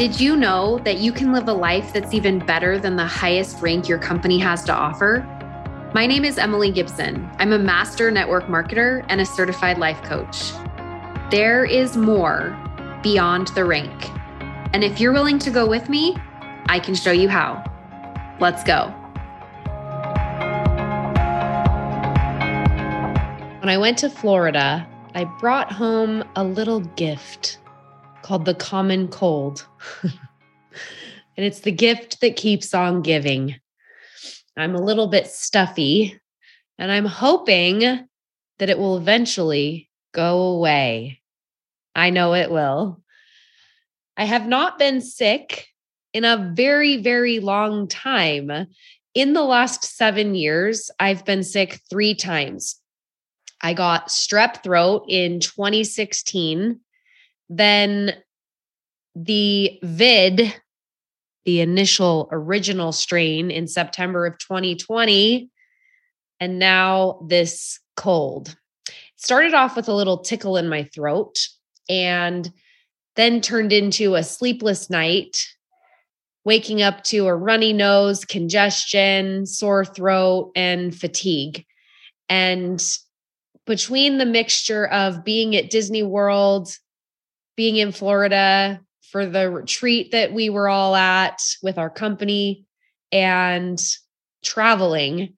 Did you know that you can live a life that's even better than the highest rank your company has to offer? My name is Emily Gibson. I'm a master network marketer and a certified life coach. There is more beyond the rank. And if you're willing to go with me, I can show you how. Let's go. When I went to Florida, I brought home a little gift called the common cold. and it's the gift that keeps on giving. I'm a little bit stuffy, and I'm hoping that it will eventually go away. I know it will. I have not been sick in a very, very long time. In the last seven years, I've been sick three times. I got strep throat in 2016. Then the vid, the initial original strain in September of 2020, and now this cold. It started off with a little tickle in my throat and then turned into a sleepless night, waking up to a runny nose, congestion, sore throat, and fatigue. And between the mixture of being at Disney World, being in Florida for the retreat that we were all at with our company and traveling,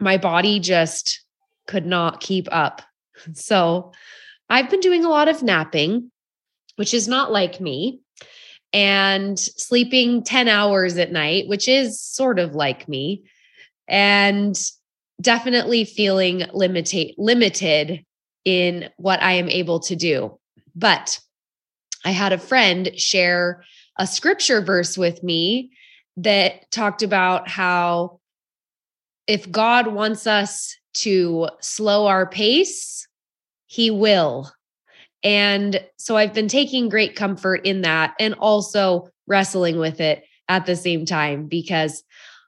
my body just could not keep up. So I've been doing a lot of napping, which is not like me, and sleeping 10 hours at night, which is sort of like me. And definitely feeling limited limited in what I am able to do. But I had a friend share a scripture verse with me that talked about how if God wants us to slow our pace, he will. And so I've been taking great comfort in that and also wrestling with it at the same time because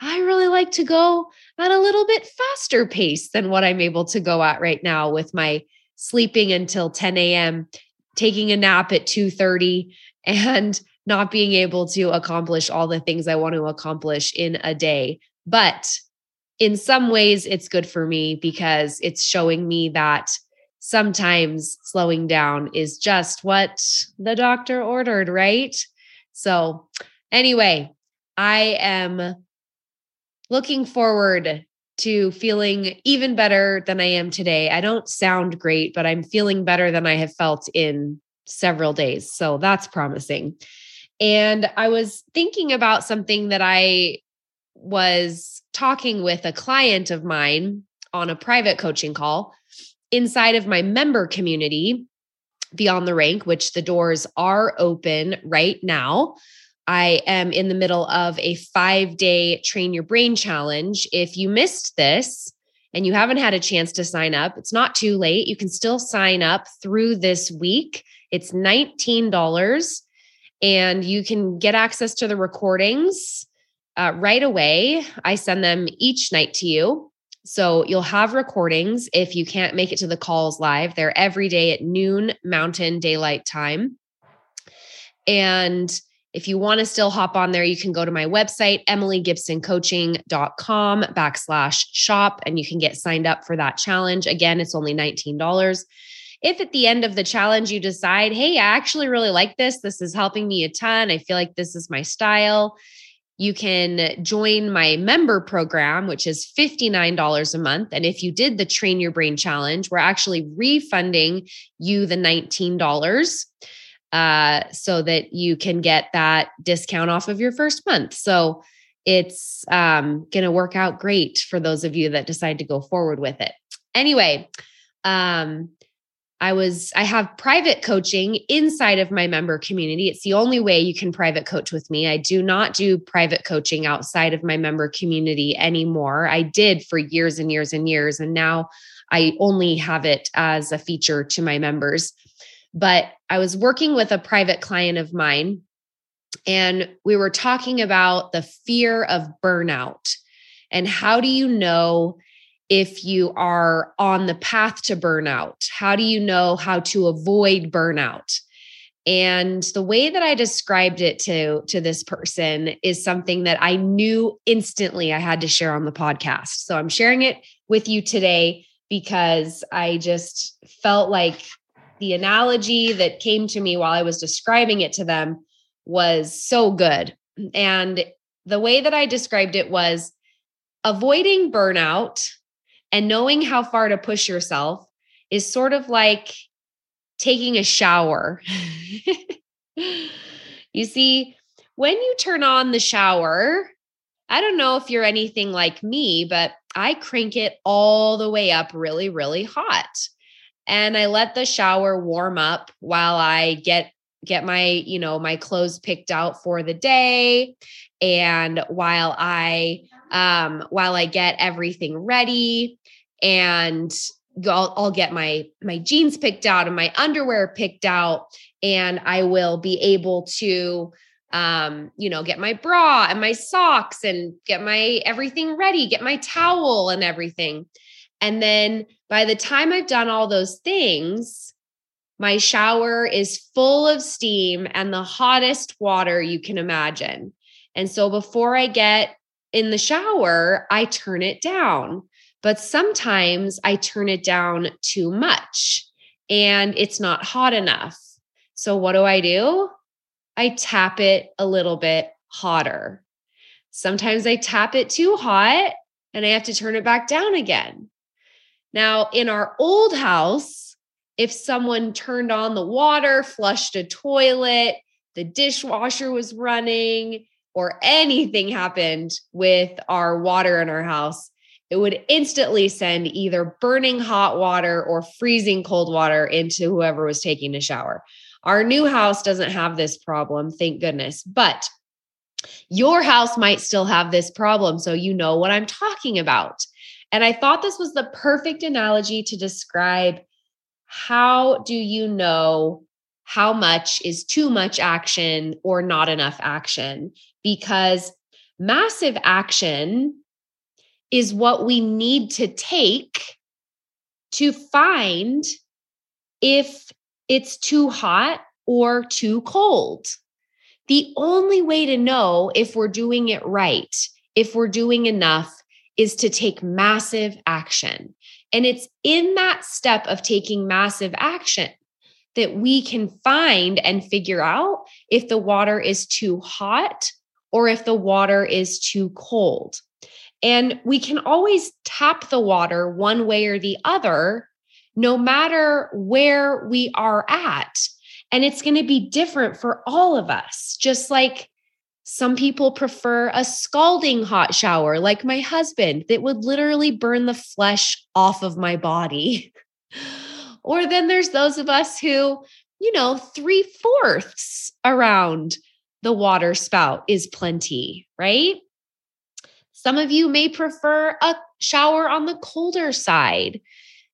I really like to go at a little bit faster pace than what I'm able to go at right now with my sleeping until 10 a.m., taking a nap at 2:30 and not being able to accomplish all the things I want to accomplish in a day. But in some ways it's good for me because it's showing me that sometimes slowing down is just what the doctor ordered, right? So, anyway, I am looking forward to feeling even better than I am today. I don't sound great, but I'm feeling better than I have felt in several days. So that's promising. And I was thinking about something that I was talking with a client of mine on a private coaching call inside of my member community, Beyond the Rank, which the doors are open right now. I am in the middle of a five day train your brain challenge. If you missed this and you haven't had a chance to sign up, it's not too late. You can still sign up through this week. It's $19 and you can get access to the recordings uh, right away. I send them each night to you. So you'll have recordings if you can't make it to the calls live. They're every day at noon Mountain Daylight Time. And if you want to still hop on there, you can go to my website, emilygibsoncoaching.com backslash shop, and you can get signed up for that challenge. Again, it's only $19. If at the end of the challenge you decide, hey, I actually really like this, this is helping me a ton, I feel like this is my style, you can join my member program, which is $59 a month. And if you did the Train Your Brain Challenge, we're actually refunding you the $19 uh, so that you can get that discount off of your first month. So it's um, going to work out great for those of you that decide to go forward with it. Anyway, um, I was I have private coaching inside of my member community. It's the only way you can private coach with me. I do not do private coaching outside of my member community anymore. I did for years and years and years and now I only have it as a feature to my members. But I was working with a private client of mine, and we were talking about the fear of burnout. And how do you know if you are on the path to burnout? How do you know how to avoid burnout? And the way that I described it to, to this person is something that I knew instantly I had to share on the podcast. So I'm sharing it with you today because I just felt like the analogy that came to me while I was describing it to them was so good. And the way that I described it was avoiding burnout and knowing how far to push yourself is sort of like taking a shower. you see, when you turn on the shower, I don't know if you're anything like me, but I crank it all the way up really, really hot. And I let the shower warm up while I get get my, you know, my clothes picked out for the day and while I um while I get everything ready and I'll, I'll get my my jeans picked out and my underwear picked out and i will be able to um you know get my bra and my socks and get my everything ready get my towel and everything and then by the time i've done all those things my shower is full of steam and the hottest water you can imagine and so before i get in the shower i turn it down but sometimes I turn it down too much and it's not hot enough. So what do I do? I tap it a little bit hotter. Sometimes I tap it too hot and I have to turn it back down again. Now, in our old house, if someone turned on the water, flushed a toilet, the dishwasher was running, or anything happened with our water in our house, it would instantly send either burning hot water or freezing cold water into whoever was taking a shower. Our new house doesn't have this problem, thank goodness. But your house might still have this problem. So you know what I'm talking about. And I thought this was the perfect analogy to describe how do you know how much is too much action or not enough action? Because massive action is what we need to take to find if it's too hot or too cold. The only way to know if we're doing it right, if we're doing enough, is to take massive action. And it's in that step of taking massive action that we can find and figure out if the water is too hot or if the water is too cold. And we can always tap the water one way or the other, no matter where we are at. And it's going to be different for all of us, just like some people prefer a scalding hot shower, like my husband, that would literally burn the flesh off of my body. or then there's those of us who, you know, three fourths around the water spout is plenty, right? Some of you may prefer a shower on the colder side,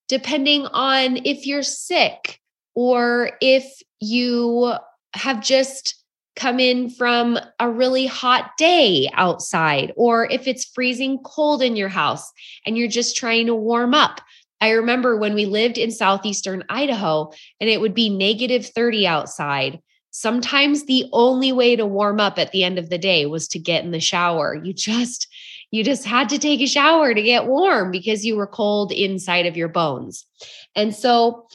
depending on if you're sick or if you have just come in from a really hot day outside, or if it's freezing cold in your house and you're just trying to warm up. I remember when we lived in southeastern Idaho and it would be negative 30 outside. Sometimes the only way to warm up at the end of the day was to get in the shower. You just you just had to take a shower to get warm because you were cold inside of your bones. And so,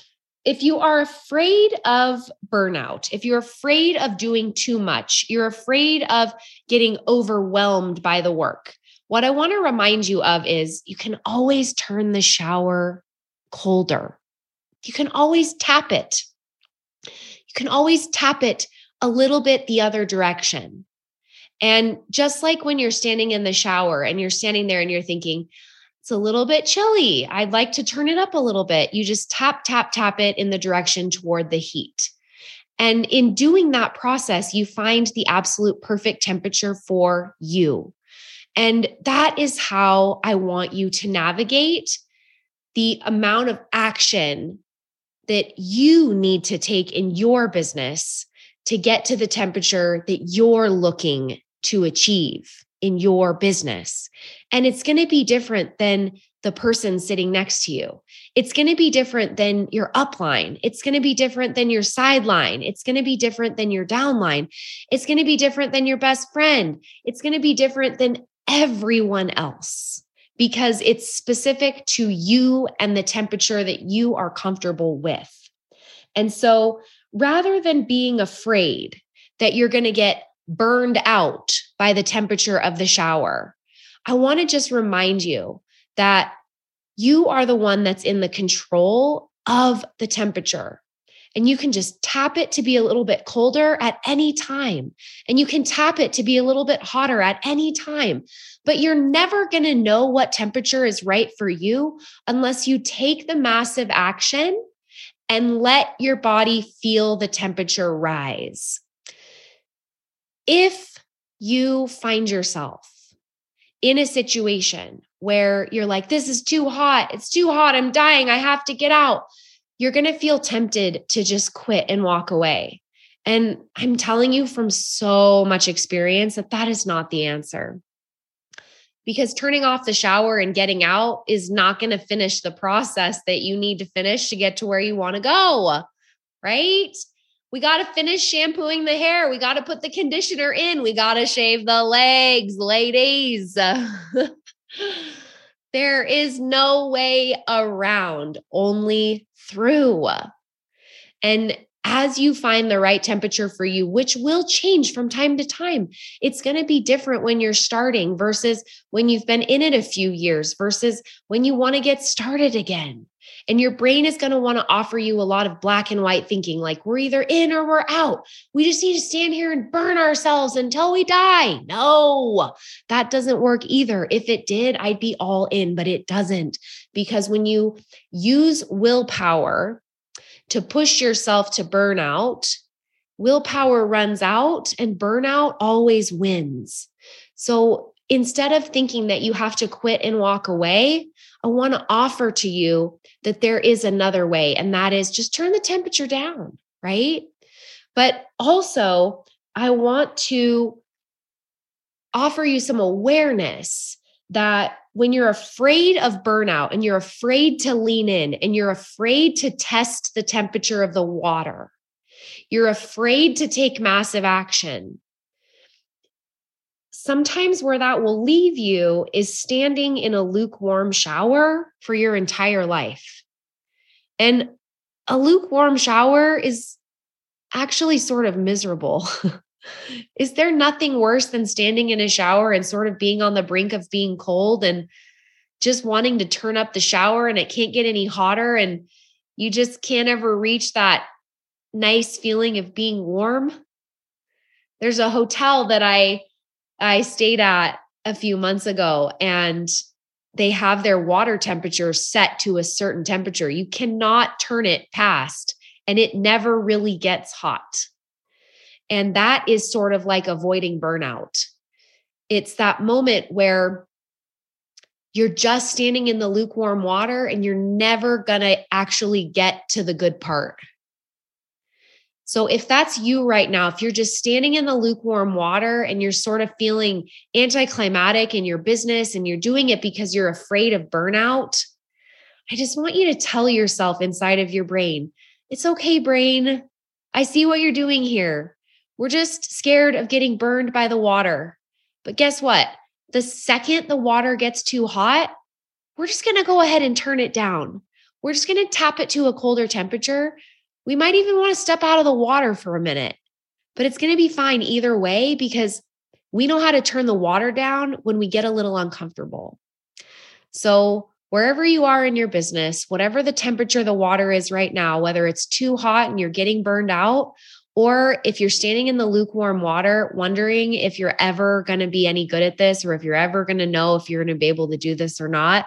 if you are afraid of burnout, if you're afraid of doing too much, you're afraid of getting overwhelmed by the work, what I want to remind you of is you can always turn the shower colder. You can always tap it. You can always tap it a little bit the other direction. And just like when you're standing in the shower and you're standing there and you're thinking, it's a little bit chilly. I'd like to turn it up a little bit. You just tap, tap, tap it in the direction toward the heat. And in doing that process, you find the absolute perfect temperature for you. And that is how I want you to navigate the amount of action that you need to take in your business to get to the temperature that you're looking to achieve in your business. And it's going to be different than the person sitting next to you. It's going to be different than your upline. It's going to be different than your sideline. It's going to be different than your downline. It's going to be different than your best friend. It's going to be different than everyone else because it's specific to you and the temperature that you are comfortable with. And so rather than being afraid that you're going to get burned out by the temperature of the shower, I want to just remind you that you are the one that's in the control of the temperature. And you can just tap it to be a little bit colder at any time. And you can tap it to be a little bit hotter at any time. But you're never going to know what temperature is right for you unless you take the massive action and let your body feel the temperature rise. If you find yourself in a situation where you're like, this is too hot. It's too hot. I'm dying. I have to get out. You're going to feel tempted to just quit and walk away. And I'm telling you from so much experience that that is not the answer. Because turning off the shower and getting out is not going to finish the process that you need to finish to get to where you want to go. Right? We got to finish shampooing the hair. We got to put the conditioner in. We got to shave the legs, ladies. there is no way around, only through. And as you find the right temperature for you, which will change from time to time. It's going to be different when you're starting versus when you've been in it a few years versus when you want to get started again. And your brain is going to want to offer you a lot of black and white thinking like we're either in or we're out. We just need to stand here and burn ourselves until we die. No, that doesn't work either. If it did, I'd be all in, but it doesn't. Because when you use willpower to push yourself to burnout, willpower runs out and burnout always wins. So instead of thinking that you have to quit and walk away, I want to offer to you that there is another way, and that is just turn the temperature down, right? But also, I want to offer you some awareness that when you're afraid of burnout and you're afraid to lean in and you're afraid to test the temperature of the water, you're afraid to take massive action, sometimes where that will leave you is standing in a lukewarm shower for your entire life. And a lukewarm shower is actually sort of miserable. is there nothing worse than standing in a shower and sort of being on the brink of being cold and just wanting to turn up the shower and it can't get any hotter and you just can't ever reach that nice feeling of being warm? There's a hotel that I I stayed at a few months ago and they have their water temperature set to a certain temperature. You cannot turn it past, and it never really gets hot. And that is sort of like avoiding burnout. It's that moment where you're just standing in the lukewarm water and you're never going to actually get to the good part. So if that's you right now, if you're just standing in the lukewarm water and you're sort of feeling anticlimactic in your business and you're doing it because you're afraid of burnout, I just want you to tell yourself inside of your brain, it's okay, brain. I see what you're doing here. We're just scared of getting burned by the water. But guess what? The second the water gets too hot, we're just going to go ahead and turn it down. We're just going to tap it to a colder temperature we might even want to step out of the water for a minute, but it's going to be fine either way because we know how to turn the water down when we get a little uncomfortable. So, wherever you are in your business, whatever the temperature the water is right now, whether it's too hot and you're getting burned out, or if you're standing in the lukewarm water, wondering if you're ever going to be any good at this or if you're ever going to know if you're going to be able to do this or not,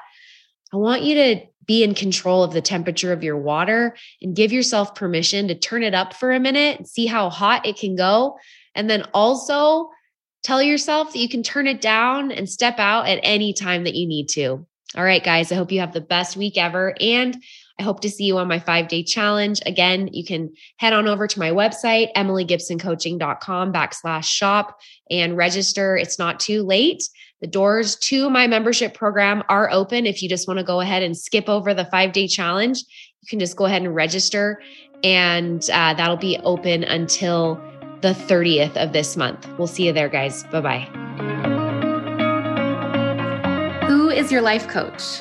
I want you to be in control of the temperature of your water and give yourself permission to turn it up for a minute and see how hot it can go. And then also tell yourself that you can turn it down and step out at any time that you need to. All right, guys, I hope you have the best week ever. And I hope to see you on my five day challenge. Again, you can head on over to my website, emilygibsoncoaching.com backslash shop and register. It's not too late. The doors to my membership program are open. If you just want to go ahead and skip over the five day challenge, you can just go ahead and register, and uh, that'll be open until the 30th of this month. We'll see you there, guys. Bye bye. Who is your life coach?